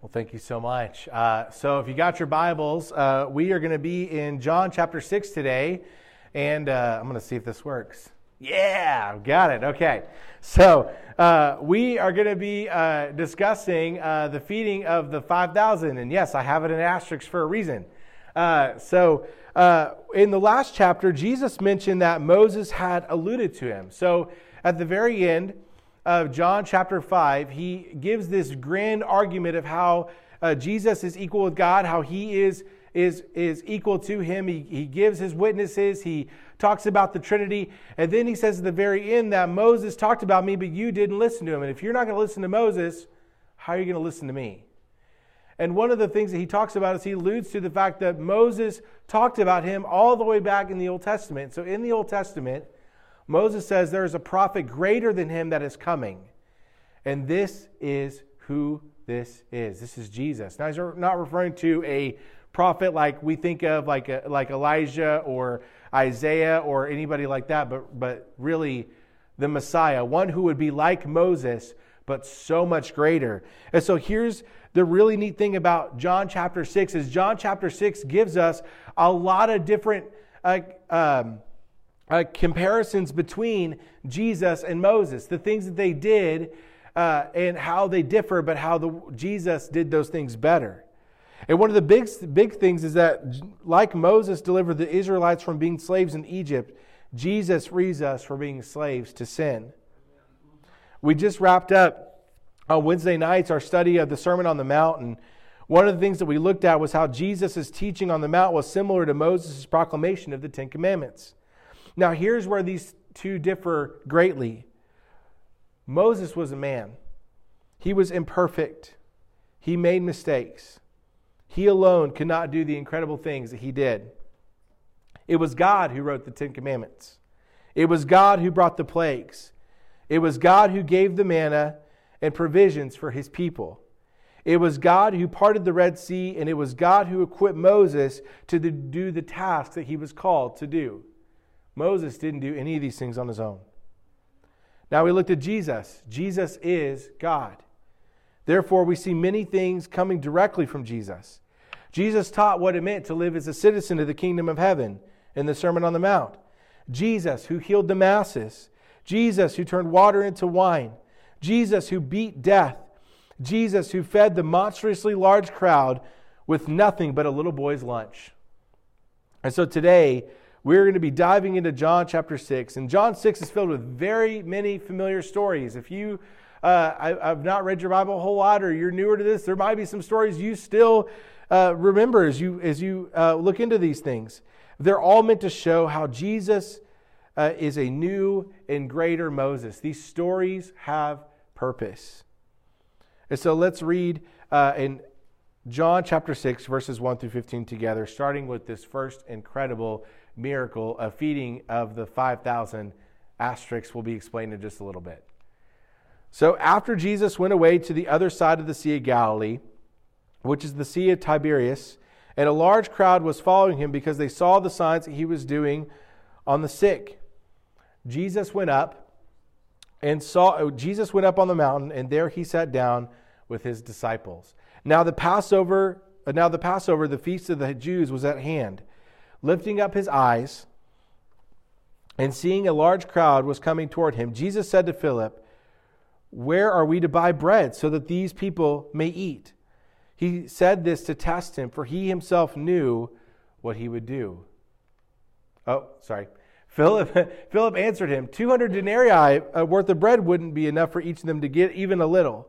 Well, thank you so much. Uh, so, if you got your Bibles, uh, we are going to be in John chapter 6 today. And uh, I'm going to see if this works. Yeah, got it. Okay. So, uh, we are going to be uh, discussing uh, the feeding of the 5,000. And yes, I have it in asterisk for a reason. so, in the last chapter, Jesus mentioned that Moses had alluded to him. So, at the very end, of John chapter 5, he gives this grand argument of how uh, Jesus is equal with God, how he is, is, is equal to him. He, he gives his witnesses, he talks about the Trinity, and then he says at the very end that Moses talked about me, but you didn't listen to him. And if you're not going to listen to Moses, how are you going to listen to me? And one of the things that he talks about is he alludes to the fact that Moses talked about him all the way back in the Old Testament. So in the Old Testament, Moses says there is a prophet greater than him that is coming. And this is who this is. This is Jesus. Now, he's not referring to a prophet like we think of, like, a, like Elijah or Isaiah or anybody like that, but, but really the Messiah, one who would be like Moses, but so much greater. And so here's the really neat thing about John chapter 6 is John chapter 6 gives us a lot of different uh, um, uh, comparisons between Jesus and Moses, the things that they did uh, and how they differ, but how the, Jesus did those things better. And one of the big, big things is that, like Moses delivered the Israelites from being slaves in Egypt, Jesus frees us from being slaves to sin. We just wrapped up on Wednesday nights our study of the Sermon on the Mount. And one of the things that we looked at was how Jesus' teaching on the Mount was similar to Moses' proclamation of the Ten Commandments. Now, here's where these two differ greatly Moses was a man, he was imperfect, he made mistakes. He alone could not do the incredible things that he did. It was God who wrote the Ten Commandments. It was God who brought the plagues. It was God who gave the manna and provisions for his people. It was God who parted the Red Sea, and it was God who equipped Moses to do the tasks that he was called to do. Moses didn't do any of these things on his own. Now we looked at Jesus. Jesus is God. Therefore, we see many things coming directly from Jesus. Jesus taught what it meant to live as a citizen of the kingdom of heaven in the Sermon on the Mount. Jesus, who healed the masses. Jesus, who turned water into wine. Jesus, who beat death. Jesus, who fed the monstrously large crowd with nothing but a little boy's lunch. And so today, we're going to be diving into John chapter 6. And John 6 is filled with very many familiar stories. If you uh, I, have not read your Bible a whole lot or you're newer to this, there might be some stories you still uh, remember as you, as you uh, look into these things. They're all meant to show how Jesus uh, is a new and greater Moses. These stories have purpose. And so let's read uh, in John chapter 6, verses 1 through 15 together, starting with this first incredible miracle of feeding of the 5,000 asterisks will be explained in just a little bit. So, after Jesus went away to the other side of the Sea of Galilee, which is the Sea of Tiberias, and a large crowd was following him because they saw the signs that he was doing on the sick. Jesus went up and saw Jesus went up on the mountain and there he sat down with his disciples. Now the Passover now the Passover the feast of the Jews was at hand. Lifting up his eyes and seeing a large crowd was coming toward him, Jesus said to Philip, Where are we to buy bread so that these people may eat? He said this to test him, for he himself knew what he would do. Oh, sorry. Philip, Philip answered him, 200 denarii uh, worth of bread wouldn't be enough for each of them to get even a little.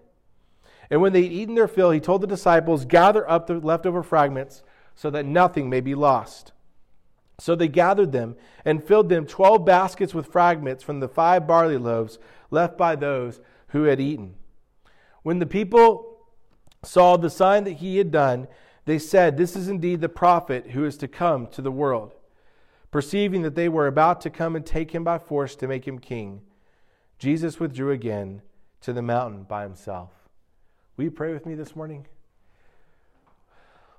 And when they had eaten their fill, he told the disciples, Gather up the leftover fragments so that nothing may be lost. So they gathered them and filled them twelve baskets with fragments from the five barley loaves left by those who had eaten. When the people saw the sign that he had done, they said, This is indeed the prophet who is to come to the world. Perceiving that they were about to come and take him by force to make him king, Jesus withdrew again to the mountain by himself. Will you pray with me this morning?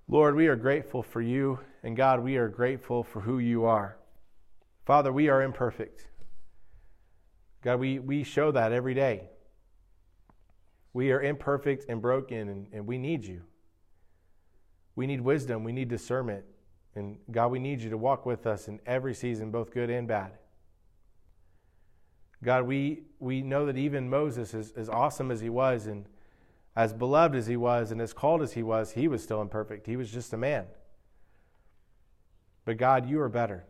Lord, we are grateful for you, and God, we are grateful for who you are. Father, we are imperfect. God, we, we show that every day. We are imperfect and broken, and, and we need you. We need wisdom. We need discernment. And God, we need you to walk with us in every season, both good and bad. God, we, we know that even Moses, as, as awesome as he was, and as beloved as he was, and as called as he was, he was still imperfect. He was just a man. But God, you are better.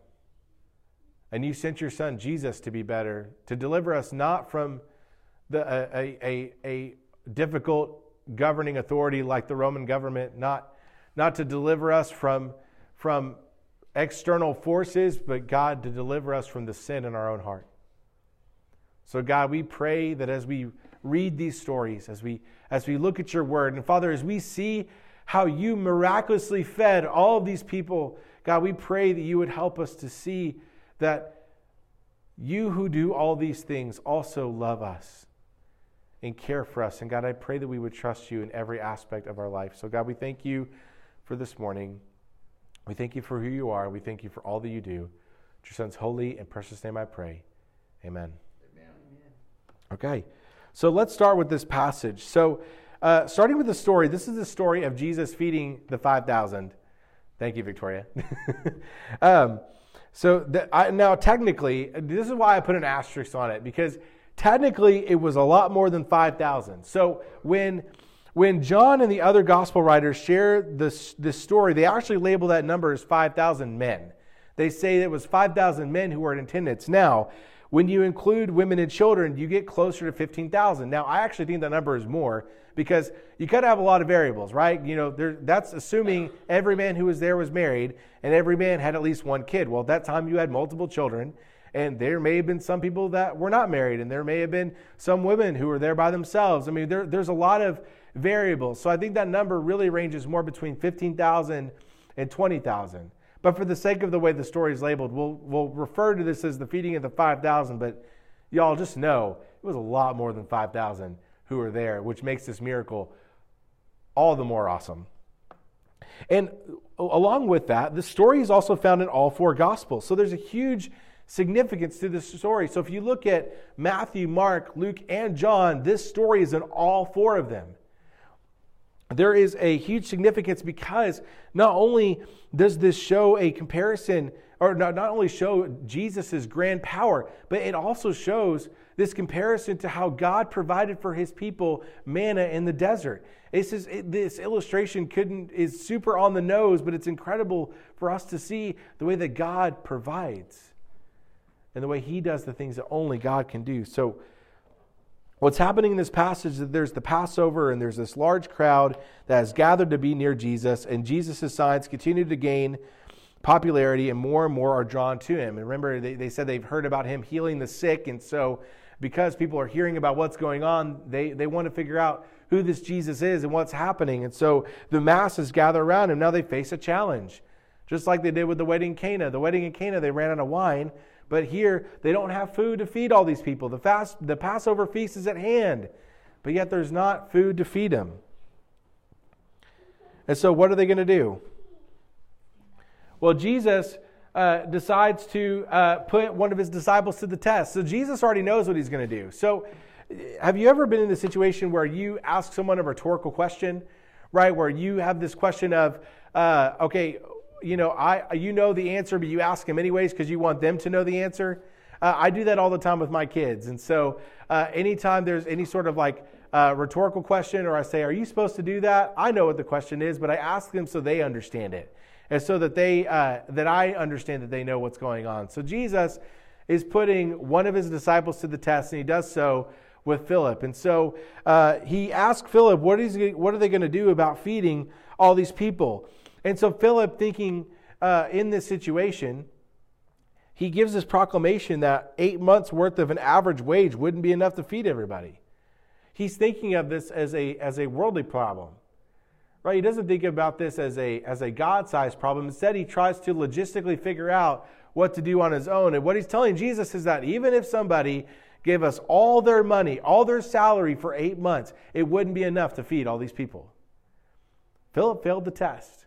And you sent your son, Jesus, to be better, to deliver us not from the, a, a, a difficult governing authority like the Roman government, not, not to deliver us from, from external forces, but God, to deliver us from the sin in our own heart. So, God, we pray that as we read these stories, as we, as we look at your word, and Father, as we see how you miraculously fed all of these people, God, we pray that you would help us to see that you who do all these things also love us and care for us. And God, I pray that we would trust you in every aspect of our life. So, God, we thank you for this morning. We thank you for who you are. We thank you for all that you do. In your son's holy and precious name I pray. Amen. Amen. Okay, so let's start with this passage. So, uh, starting with the story, this is the story of Jesus feeding the 5,000. Thank you, Victoria. um, so the, I, now, technically, this is why I put an asterisk on it because technically it was a lot more than 5,000. So when when John and the other gospel writers share this, this story, they actually label that number as 5,000 men. They say it was 5,000 men who were in attendance. Now, when you include women and children, you get closer to 15,000. Now, I actually think that number is more because you got to have a lot of variables, right? You know, there, that's assuming every man who was there was married and every man had at least one kid. Well, at that time, you had multiple children, and there may have been some people that were not married, and there may have been some women who were there by themselves. I mean, there, there's a lot of variables. So I think that number really ranges more between 15,000 and 20,000. But for the sake of the way the story is labeled, we'll, we'll refer to this as the feeding of the 5,000, but y'all just know it was a lot more than 5,000 who were there, which makes this miracle all the more awesome. And along with that, the story is also found in all four Gospels. So there's a huge significance to this story. So if you look at Matthew, Mark, Luke, and John, this story is in all four of them there is a huge significance because not only does this show a comparison, or not, not only show Jesus' grand power, but it also shows this comparison to how God provided for his people manna in the desert. This, is, it, this illustration couldn't, is super on the nose, but it's incredible for us to see the way that God provides and the way he does the things that only God can do. So, What's happening in this passage is that there's the Passover and there's this large crowd that has gathered to be near Jesus, and Jesus' signs continue to gain popularity, and more and more are drawn to him. And remember, they, they said they've heard about him healing the sick, and so because people are hearing about what's going on, they, they want to figure out who this Jesus is and what's happening. And so the masses gather around him. Now they face a challenge, just like they did with the wedding in Cana. The wedding in Cana, they ran out of wine. But here, they don't have food to feed all these people. The, fast, the Passover feast is at hand, but yet there's not food to feed them. And so, what are they going to do? Well, Jesus uh, decides to uh, put one of his disciples to the test. So, Jesus already knows what he's going to do. So, have you ever been in a situation where you ask someone a rhetorical question, right? Where you have this question of, uh, okay, you know, I you know the answer, but you ask them anyways because you want them to know the answer. Uh, I do that all the time with my kids, and so uh, anytime there's any sort of like uh, rhetorical question, or I say, "Are you supposed to do that?" I know what the question is, but I ask them so they understand it, and so that they uh, that I understand that they know what's going on. So Jesus is putting one of his disciples to the test, and he does so with Philip. And so uh, he asked Philip, "What is what are they going to do about feeding all these people?" And so Philip, thinking uh, in this situation, he gives this proclamation that eight months worth of an average wage wouldn't be enough to feed everybody. He's thinking of this as a, as a worldly problem. right? He doesn't think about this as a, as a God sized problem. Instead, he tries to logistically figure out what to do on his own. And what he's telling Jesus is that even if somebody gave us all their money, all their salary for eight months, it wouldn't be enough to feed all these people. Philip failed the test.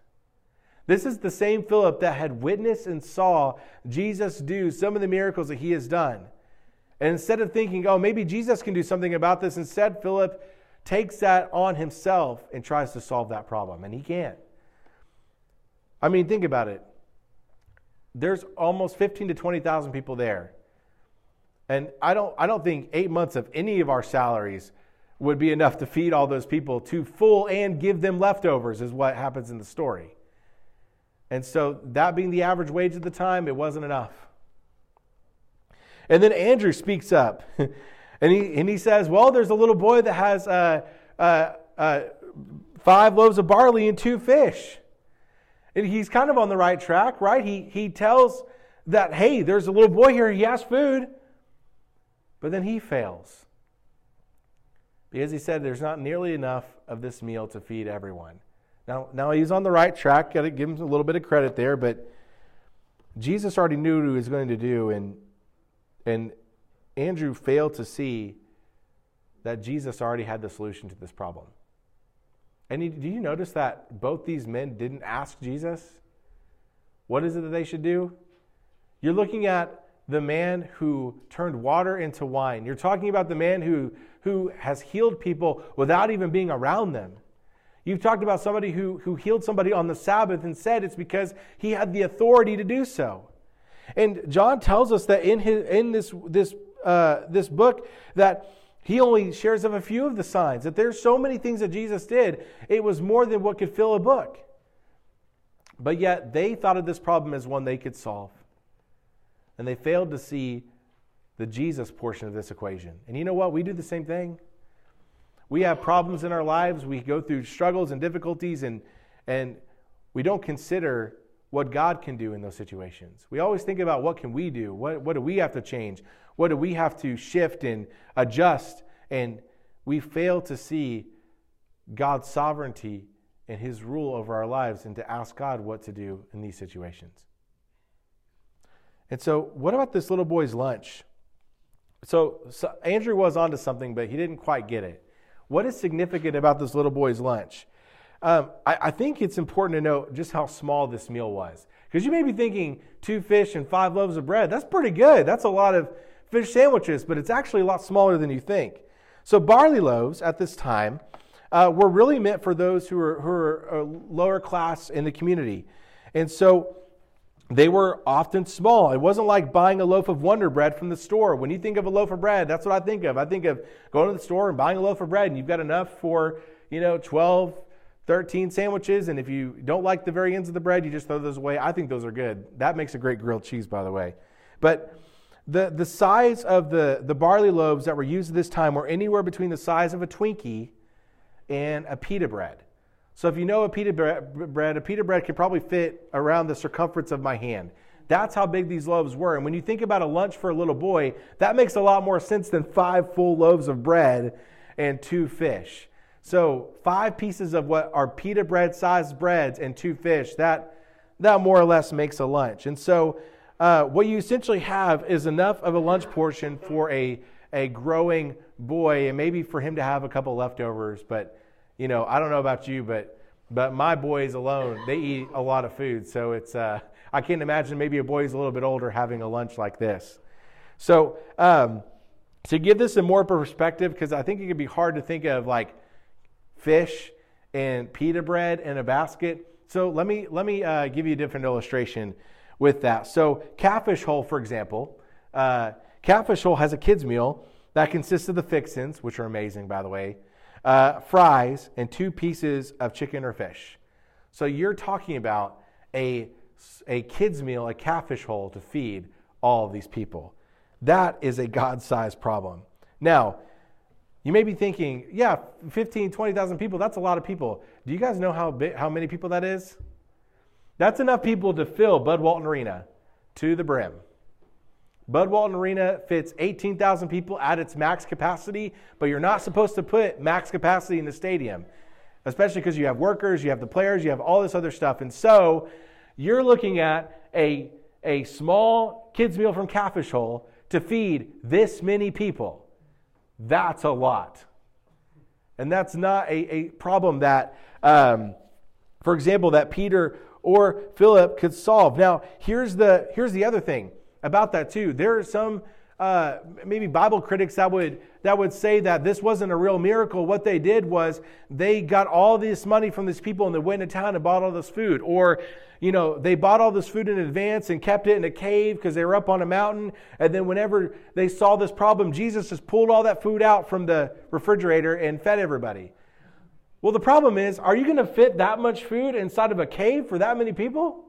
This is the same Philip that had witnessed and saw Jesus do some of the miracles that he has done. And instead of thinking, oh, maybe Jesus can do something about this, instead, Philip takes that on himself and tries to solve that problem, and he can't. I mean, think about it. There's almost 15 to 20,000 people there. And I don't, I don't think eight months of any of our salaries would be enough to feed all those people to full and give them leftovers, is what happens in the story. And so, that being the average wage at the time, it wasn't enough. And then Andrew speaks up and he, and he says, Well, there's a little boy that has uh, uh, uh, five loaves of barley and two fish. And he's kind of on the right track, right? He, he tells that, Hey, there's a little boy here, he has food. But then he fails because he said there's not nearly enough of this meal to feed everyone. Now, now he's on the right track. Got to give him a little bit of credit there, but Jesus already knew what he was going to do, and and Andrew failed to see that Jesus already had the solution to this problem. And he, do you notice that both these men didn't ask Jesus, what is it that they should do? You're looking at the man who turned water into wine. You're talking about the man who, who has healed people without even being around them. You've talked about somebody who, who healed somebody on the Sabbath and said it's because he had the authority to do so. And John tells us that in, his, in this, this, uh, this book that he only shares of a few of the signs, that there's so many things that Jesus did, it was more than what could fill a book. But yet they thought of this problem as one they could solve. And they failed to see the Jesus portion of this equation. And you know what? We do the same thing. We have problems in our lives, we go through struggles and difficulties, and, and we don't consider what God can do in those situations. We always think about what can we do? What, what do we have to change? What do we have to shift and adjust? And we fail to see God's sovereignty and his rule over our lives and to ask God what to do in these situations. And so, what about this little boy's lunch? So, so Andrew was onto something, but he didn't quite get it. What is significant about this little boy's lunch? Um, I, I, think it's important to note just how small this meal was. Because you may be thinking two fish and five loaves of bread. That's pretty good. That's a lot of fish sandwiches, but it's actually a lot smaller than you think. So, barley loaves at this time uh, were really meant for those who are, who are uh, lower class in the community. And so, they were often small. It wasn't like buying a loaf of Wonder Bread from the store. When you think of a loaf of bread, that's what I think of. I think of going to the store and buying a loaf of bread, and you've got enough for, you know, 12, 13 sandwiches, and if you don't like the very ends of the bread, you just throw those away. I think those are good. That makes a great grilled cheese, by the way. But the, the size of the, the barley loaves that were used at this time were anywhere between the size of a Twinkie and a pita bread. So if you know a pita bread, a pita bread could probably fit around the circumference of my hand. That's how big these loaves were. And when you think about a lunch for a little boy, that makes a lot more sense than five full loaves of bread and two fish. So five pieces of what are pita bread sized breads and two fish, that, that more or less makes a lunch. And so uh, what you essentially have is enough of a lunch portion for a, a growing boy and maybe for him to have a couple leftovers. But, you know, I don't know about you, but, but my boys alone, they eat a lot of food. So it's, uh, I can't imagine maybe a boy who's a little bit older having a lunch like this. So um, to give this a more perspective, because I think it could be hard to think of like, fish and pita bread in a basket. So let me let me uh, give you a different illustration with that. So catfish hole, for example, uh, catfish hole has a kids meal that consists of the fixins, which are amazing, by the way, uh, fries, and two pieces of chicken or fish. So you're talking about a a kids meal, a catfish hole to feed all of these people. That is a God-sized problem. Now, you may be thinking, yeah, 15, 20,000 people, that's a lot of people. Do you guys know how, how many people that is? That's enough people to fill Bud Walton Arena to the brim. Bud Walton Arena fits 18,000 people at its max capacity, but you're not supposed to put max capacity in the stadium. especially because you have workers, you have the players, you have all this other stuff. And so you're looking at a, a small kids' meal from Catfish Hole to feed this many people. That's a lot. And that's not a, a problem that, um, for example, that Peter or Philip could solve. Now, here's the, here's the other thing about that, too. There are some uh, maybe Bible critics that would that would say that this wasn't a real miracle. What they did was they got all this money from these people and they went to town and bought all this food, or you know they bought all this food in advance and kept it in a cave because they were up on a mountain. And then whenever they saw this problem, Jesus just pulled all that food out from the refrigerator and fed everybody. Well, the problem is, are you going to fit that much food inside of a cave for that many people?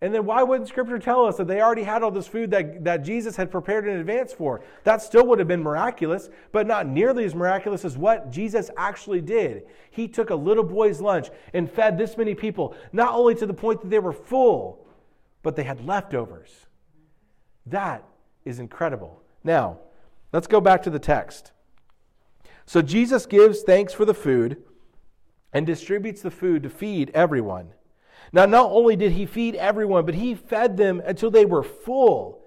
And then why wouldn't Scripture tell us that they already had all this food that, that Jesus had prepared in advance for? That still would have been miraculous, but not nearly as miraculous as what Jesus actually did. He took a little boy's lunch and fed this many people, not only to the point that they were full, but they had leftovers. That is incredible. Now, let's go back to the text. So Jesus gives thanks for the food and distributes the food to feed everyone. Now, not only did he feed everyone, but he fed them until they were full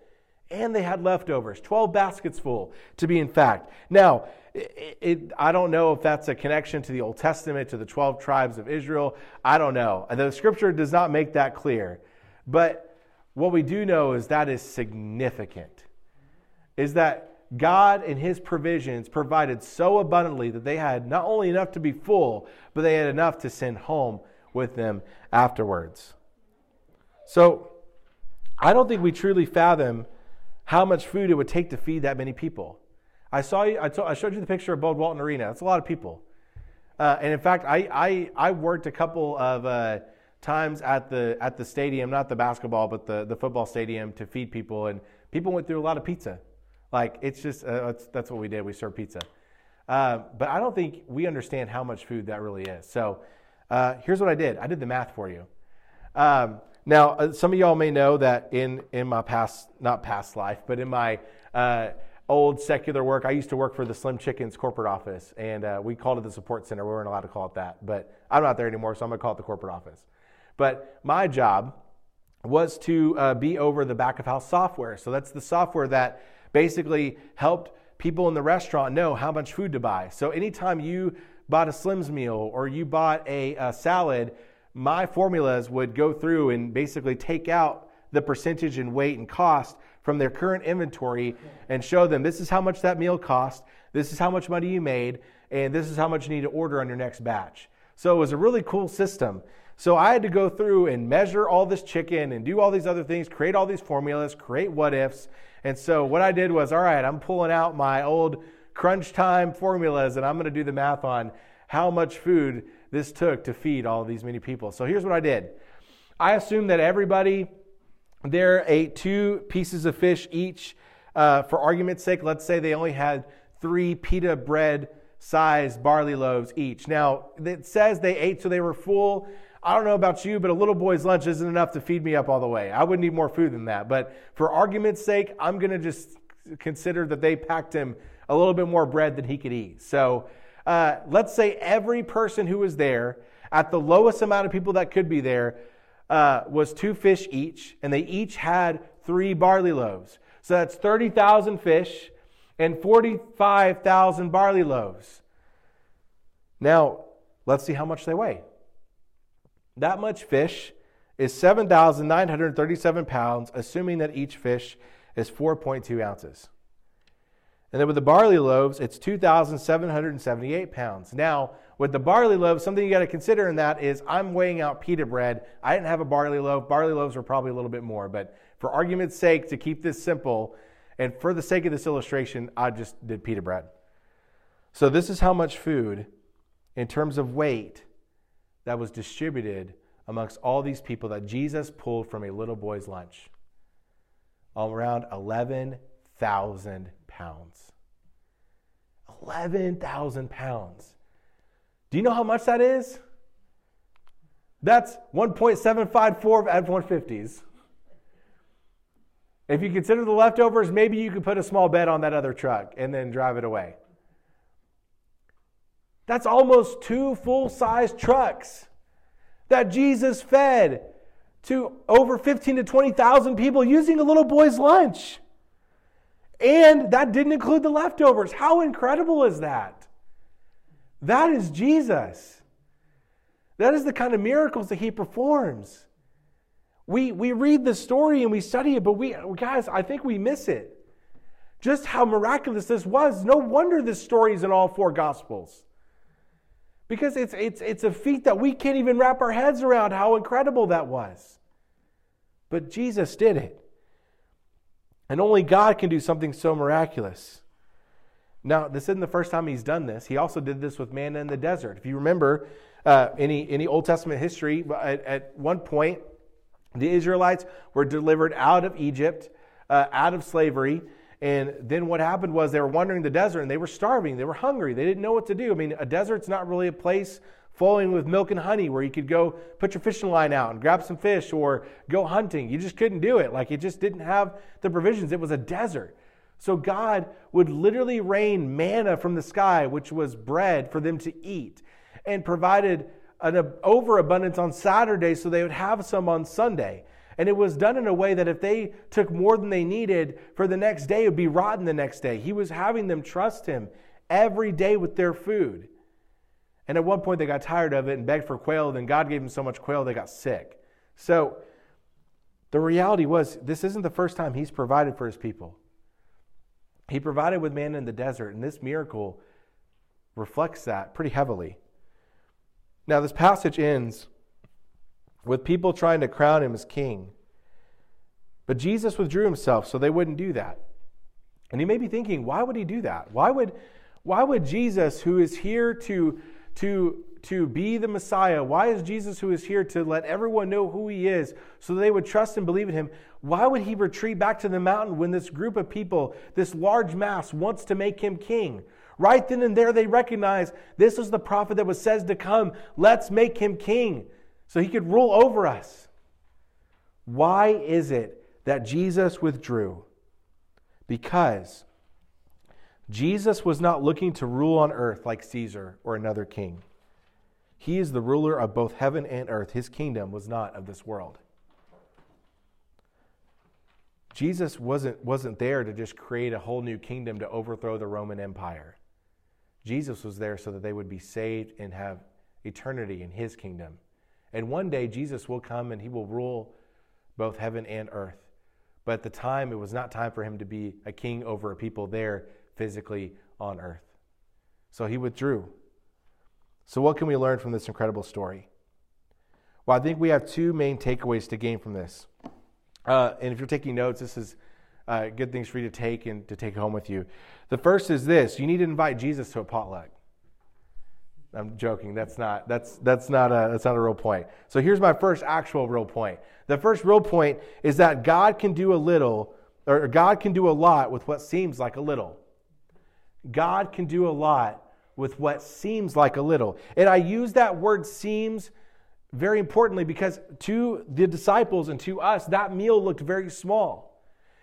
and they had leftovers 12 baskets full, to be in fact. Now, it, it, I don't know if that's a connection to the Old Testament, to the 12 tribes of Israel. I don't know. And the scripture does not make that clear. But what we do know is that is significant. Is that God and his provisions provided so abundantly that they had not only enough to be full, but they had enough to send home with them afterwards. So I don't think we truly fathom how much food it would take to feed that many people. I saw you, I, told, I showed you the picture of Bud Walton Arena. That's a lot of people. Uh, and in fact, I, I, I, worked a couple of uh, times at the, at the stadium, not the basketball, but the, the football stadium to feed people. And people went through a lot of pizza. Like, it's just, uh, that's, what we did. We served pizza. Uh, but I don't think we understand how much food that really is. So uh, here's what I did I did the math for you. Um, now, uh, some of y'all may know that in, in my past, not past life, but in my uh, old secular work, I used to work for the Slim Chickens corporate office, and uh, we called it the support center. We weren't allowed to call it that, but I'm not there anymore, so I'm going to call it the corporate office. But my job was to uh, be over the back of house software. So that's the software that basically helped people in the restaurant know how much food to buy. So anytime you bought a Slim's meal or you bought a, a salad, my formulas would go through and basically take out the percentage in weight and cost from their current inventory and show them this is how much that meal cost, this is how much money you made, and this is how much you need to order on your next batch. So it was a really cool system. So I had to go through and measure all this chicken and do all these other things, create all these formulas, create what ifs. And so what I did was, all right, I'm pulling out my old CrunchTime formulas and I'm going to do the math on how much food this took to feed all these many people. So here's what I did I assumed that everybody there ate two pieces of fish each. Uh, for argument's sake, let's say they only had three pita bread sized barley loaves each. Now, it says they ate so they were full. I don't know about you, but a little boy's lunch isn't enough to feed me up all the way. I would need more food than that. But for argument's sake, I'm going to just consider that they packed him a little bit more bread than he could eat. So uh, let's say every person who was there, at the lowest amount of people that could be there, uh, was two fish each, and they each had three barley loaves. So that's 30,000 fish and 45,000 barley loaves. Now, let's see how much they weigh. That much fish is 7,937 pounds, assuming that each fish is 4.2 ounces. And then with the barley loaves, it's 2,778 pounds. Now, with the barley loaves, something you got to consider in that is I'm weighing out pita bread. I didn't have a barley loaf. Barley loaves were probably a little bit more. But for argument's sake, to keep this simple, and for the sake of this illustration, I just did pita bread. So this is how much food, in terms of weight, that was distributed amongst all these people that Jesus pulled from a little boy's lunch. Around 11,000 pounds. 11,000 pounds. Do you know how much that is? That's 1.754 F 150s. If you consider the leftovers, maybe you could put a small bet on that other truck and then drive it away. That's almost two full size trucks that Jesus fed to over 15 to 20,000 people using a little boy's lunch. And that didn't include the leftovers. How incredible is that? That is Jesus. That is the kind of miracles that he performs. We, we read the story and we study it, but we, guys, I think we miss it. Just how miraculous this was. No wonder this story is in all four Gospels. Because it's, it's, it's a feat that we can't even wrap our heads around how incredible that was. But Jesus did it. And only God can do something so miraculous. Now, this isn't the first time he's done this. He also did this with manna in the desert. If you remember uh, any, any Old Testament history, at, at one point, the Israelites were delivered out of Egypt, uh, out of slavery. And then what happened was they were wandering the desert and they were starving. They were hungry. They didn't know what to do. I mean, a desert's not really a place flowing with milk and honey where you could go put your fishing line out and grab some fish or go hunting. You just couldn't do it. Like it just didn't have the provisions. It was a desert. So God would literally rain manna from the sky, which was bread for them to eat, and provided an overabundance on Saturday so they would have some on Sunday. And it was done in a way that if they took more than they needed for the next day, it would be rotten the next day. He was having them trust him every day with their food. And at one point, they got tired of it and begged for quail. Then God gave them so much quail, they got sick. So the reality was, this isn't the first time he's provided for his people. He provided with man in the desert, and this miracle reflects that pretty heavily. Now, this passage ends with people trying to crown him as king. But Jesus withdrew himself so they wouldn't do that. And you may be thinking, why would he do that? Why would, why would Jesus, who is here to, to, to be the Messiah, why is Jesus, who is here to let everyone know who he is so they would trust and believe in him, why would he retreat back to the mountain when this group of people, this large mass, wants to make him king? Right then and there, they recognize this is the prophet that was said to come. Let's make him king so he could rule over us. Why is it that Jesus withdrew? Because Jesus was not looking to rule on earth like Caesar or another king. He is the ruler of both heaven and earth. His kingdom was not of this world. Jesus wasn't, wasn't there to just create a whole new kingdom to overthrow the Roman Empire. Jesus was there so that they would be saved and have eternity in his kingdom. And one day Jesus will come and he will rule both heaven and earth. But at the time, it was not time for him to be a king over a people there physically on earth. So he withdrew. So, what can we learn from this incredible story? Well, I think we have two main takeaways to gain from this. Uh, and if you're taking notes, this is uh, good things for you to take and to take home with you. The first is this you need to invite Jesus to a potluck. I'm joking. That's not that's that's not a that's not a real point. So here's my first actual real point. The first real point is that God can do a little or God can do a lot with what seems like a little. God can do a lot with what seems like a little. And I use that word seems very importantly because to the disciples and to us that meal looked very small.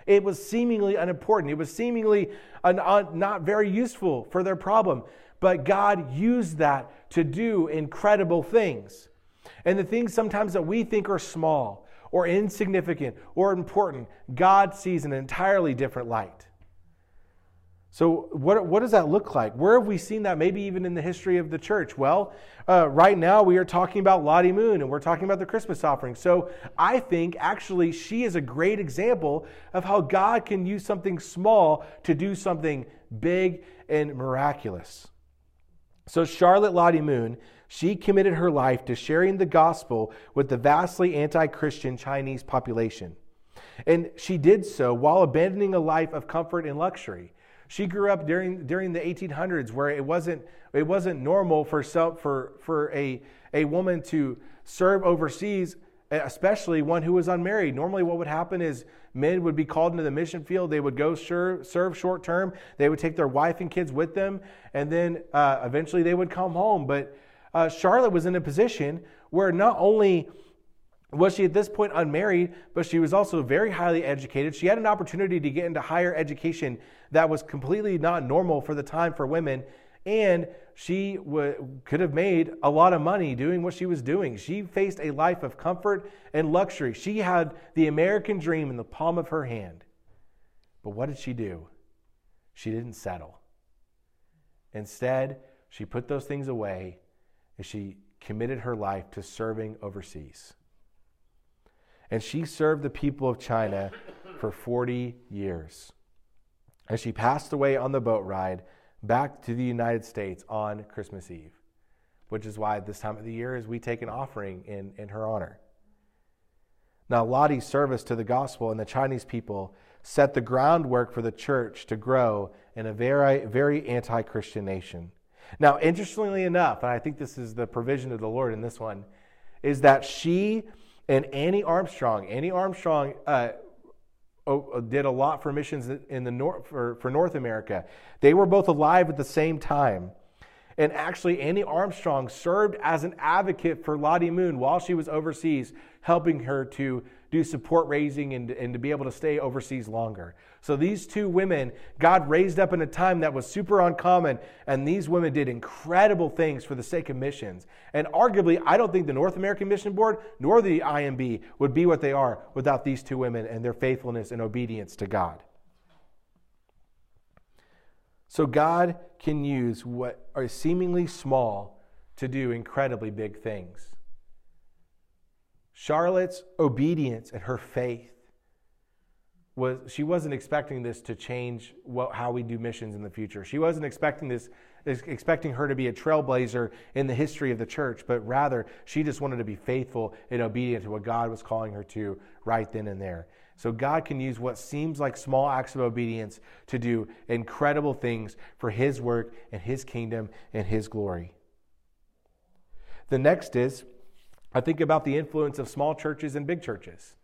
It was seemingly unimportant. It was seemingly un, un, uh, not very useful for their problem. But God used that to do incredible things. And the things sometimes that we think are small or insignificant or important, God sees in an entirely different light. So, what, what does that look like? Where have we seen that, maybe even in the history of the church? Well, uh, right now we are talking about Lottie Moon and we're talking about the Christmas offering. So, I think actually she is a great example of how God can use something small to do something big and miraculous. So, Charlotte Lottie Moon, she committed her life to sharing the gospel with the vastly anti Christian Chinese population. And she did so while abandoning a life of comfort and luxury. She grew up during, during the 1800s where it wasn't, it wasn't normal for, some, for, for a, a woman to serve overseas, especially one who was unmarried. Normally, what would happen is men would be called into the mission field. They would go serve, serve short term. They would take their wife and kids with them, and then uh, eventually they would come home. But uh, Charlotte was in a position where not only was she at this point unmarried, but she was also very highly educated. She had an opportunity to get into higher education that was completely not normal for the time for women. And she w- could have made a lot of money doing what she was doing. She faced a life of comfort and luxury. She had the American dream in the palm of her hand. But what did she do? She didn't settle. Instead, she put those things away and she committed her life to serving overseas. And she served the people of China for 40 years. And she passed away on the boat ride back to the United States on Christmas Eve, which is why this time of the year is we take an offering in, in her honor. Now, Lottie's service to the gospel and the Chinese people set the groundwork for the church to grow in a very, very anti Christian nation. Now, interestingly enough, and I think this is the provision of the Lord in this one, is that she and Annie Armstrong, Annie Armstrong uh, did a lot for missions in the North, for, for North America. They were both alive at the same time. And actually, Annie Armstrong served as an advocate for Lottie Moon while she was overseas, helping her to do support raising and, and to be able to stay overseas longer. So these two women, God raised up in a time that was super uncommon, and these women did incredible things for the sake of missions. And arguably, I don't think the North American Mission Board nor the IMB would be what they are without these two women and their faithfulness and obedience to God. So God can use what are seemingly small to do incredibly big things. Charlotte's obedience and her faith was she wasn't expecting this to change what, how we do missions in the future. She wasn't expecting this expecting her to be a trailblazer in the history of the church, but rather she just wanted to be faithful and obedient to what God was calling her to right then and there. So God can use what seems like small acts of obedience to do incredible things for his work and his kingdom and his glory. The next is I think about the influence of small churches and big churches.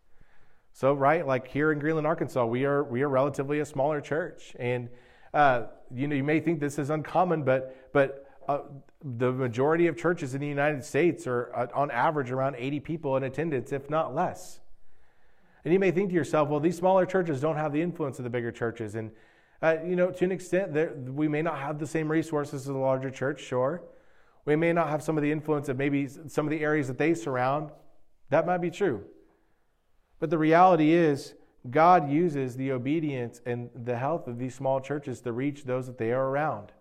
So, right, like here in Greenland, Arkansas, we are we are relatively a smaller church, and uh, you know you may think this is uncommon, but but uh, the majority of churches in the United States are uh, on average around 80 people in attendance, if not less. And you may think to yourself, well, these smaller churches don't have the influence of the bigger churches, and uh, you know to an extent, we may not have the same resources as a larger church, sure. We may not have some of the influence of maybe some of the areas that they surround. That might be true. But the reality is, God uses the obedience and the health of these small churches to reach those that they are around.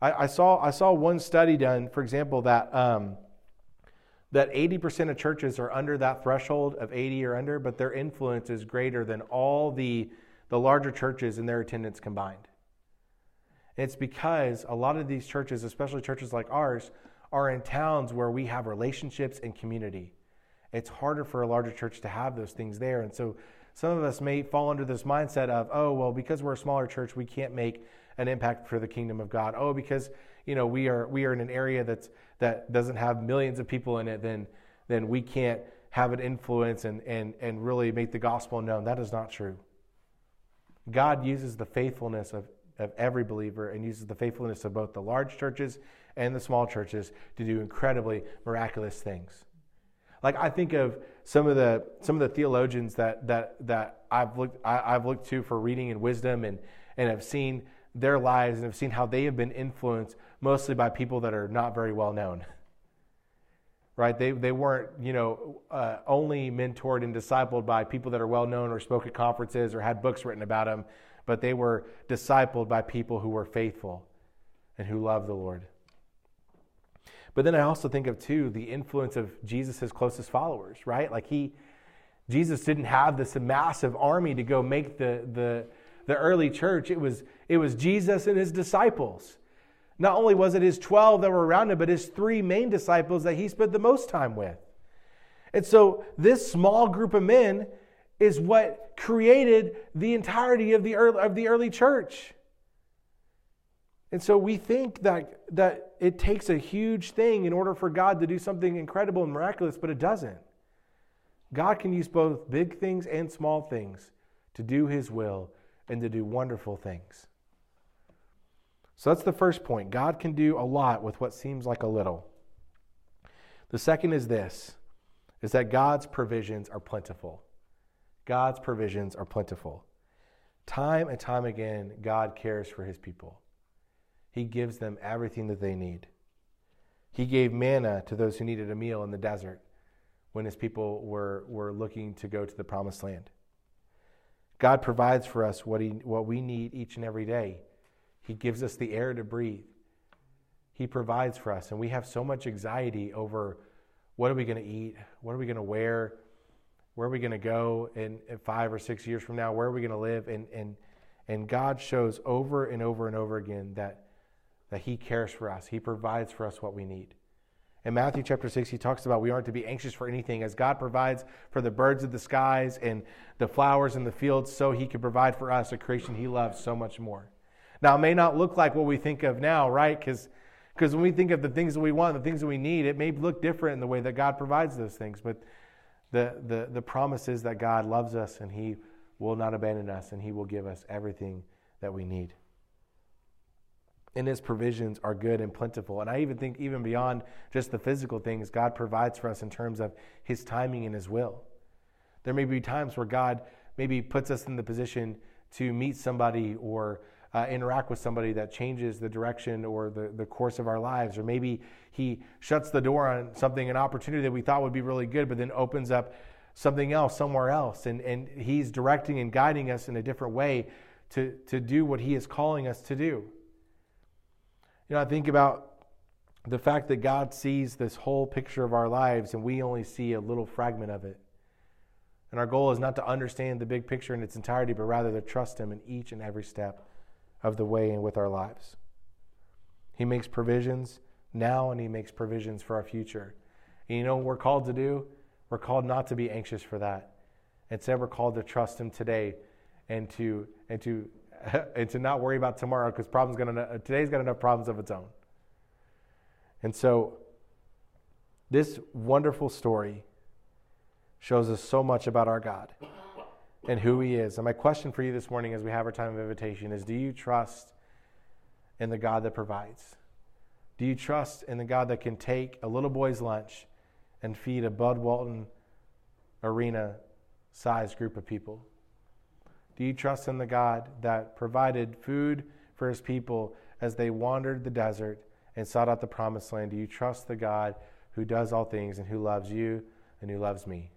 I, I saw, I saw one study done, for example, that, um, that 80% of churches are under that threshold of 80 or under, but their influence is greater than all the, the larger churches in their attendance combined. It's because a lot of these churches, especially churches like ours, are in towns where we have relationships and community. It's harder for a larger church to have those things there. And so some of us may fall under this mindset of, oh, well, because we're a smaller church, we can't make an impact for the kingdom of God. Oh, because you know we are we are in an area that's that doesn't have millions of people in it, then then we can't have an influence and and and really make the gospel known. That is not true. God uses the faithfulness of of every believer and uses the faithfulness of both the large churches and the small churches to do incredibly miraculous things. Like I think of some of the some of the theologians that that that I've looked I, have looked to for reading and wisdom and and have seen their lives and have seen how they have been influenced mostly by people that are not very well known. Right? They, they weren't, you know, uh, only mentored and discipled by people that are well known or spoke at conferences or had books written about them but they were discipled by people who were faithful and who loved the Lord. But then I also think of too the influence of Jesus' closest followers, right? Like he Jesus didn't have this massive army to go make the the the early church. It was it was Jesus and his disciples. Not only was it his 12 that were around him, but his three main disciples that he spent the most time with. And so this small group of men is what created the entirety of the early, of the early church. And so we think that, that it takes a huge thing in order for God to do something incredible and miraculous, but it doesn't. God can use both big things and small things to do his will and to do wonderful things. So that's the first point. God can do a lot with what seems like a little. The second is this is that God's provisions are plentiful. God's provisions are plentiful. Time and time again, God cares for his people. He gives them everything that they need. He gave manna to those who needed a meal in the desert when his people were, were looking to go to the promised land. God provides for us what, he, what we need each and every day. He gives us the air to breathe. He provides for us. And we have so much anxiety over what are we going to eat? What are we going to wear? Where are we going to go in, in, five or six years from now? Where are we going to live? And, and, and God shows over and over and over again that, that He cares for us. He provides for us what we need. In Matthew chapter 6, he talks about we aren't to be anxious for anything. As God provides for the birds of the skies and the flowers in the fields, so he can provide for us a creation he loves so much more. Now, it may not look like what we think of now, right? Because because when we think of the things that we want, the things that we need, it may look different in the way that God provides those things. But the, the, the promise is that God loves us and He will not abandon us and He will give us everything that we need and his provisions are good and plentiful. And I even think, even beyond just the physical things, God provides for us in terms of his timing and his will. There may be times where God maybe puts us in the position to meet somebody or uh, interact with somebody that changes the direction or the, the course of our lives. Or maybe he shuts the door on something, an opportunity that we thought would be really good, but then opens up something else somewhere else. And, and he's directing and guiding us in a different way to, to do what he is calling us to do. You know, I think about the fact that God sees this whole picture of our lives and we only see a little fragment of it. And our goal is not to understand the big picture in its entirety, but rather to trust Him in each and every step of the way and with our lives. He makes provisions now and He makes provisions for our future. And you know what we're called to do? We're called not to be anxious for that. Instead, we're called to trust Him today and to, and to and to not worry about tomorrow because problems gonna today's got enough problems of its own. And so this wonderful story shows us so much about our God and who he is. And my question for you this morning as we have our time of invitation is do you trust in the God that provides? Do you trust in the God that can take a little boy's lunch and feed a Bud Walton arena sized group of people? Do you trust in the God that provided food for his people as they wandered the desert and sought out the promised land? Do you trust the God who does all things and who loves you and who loves me?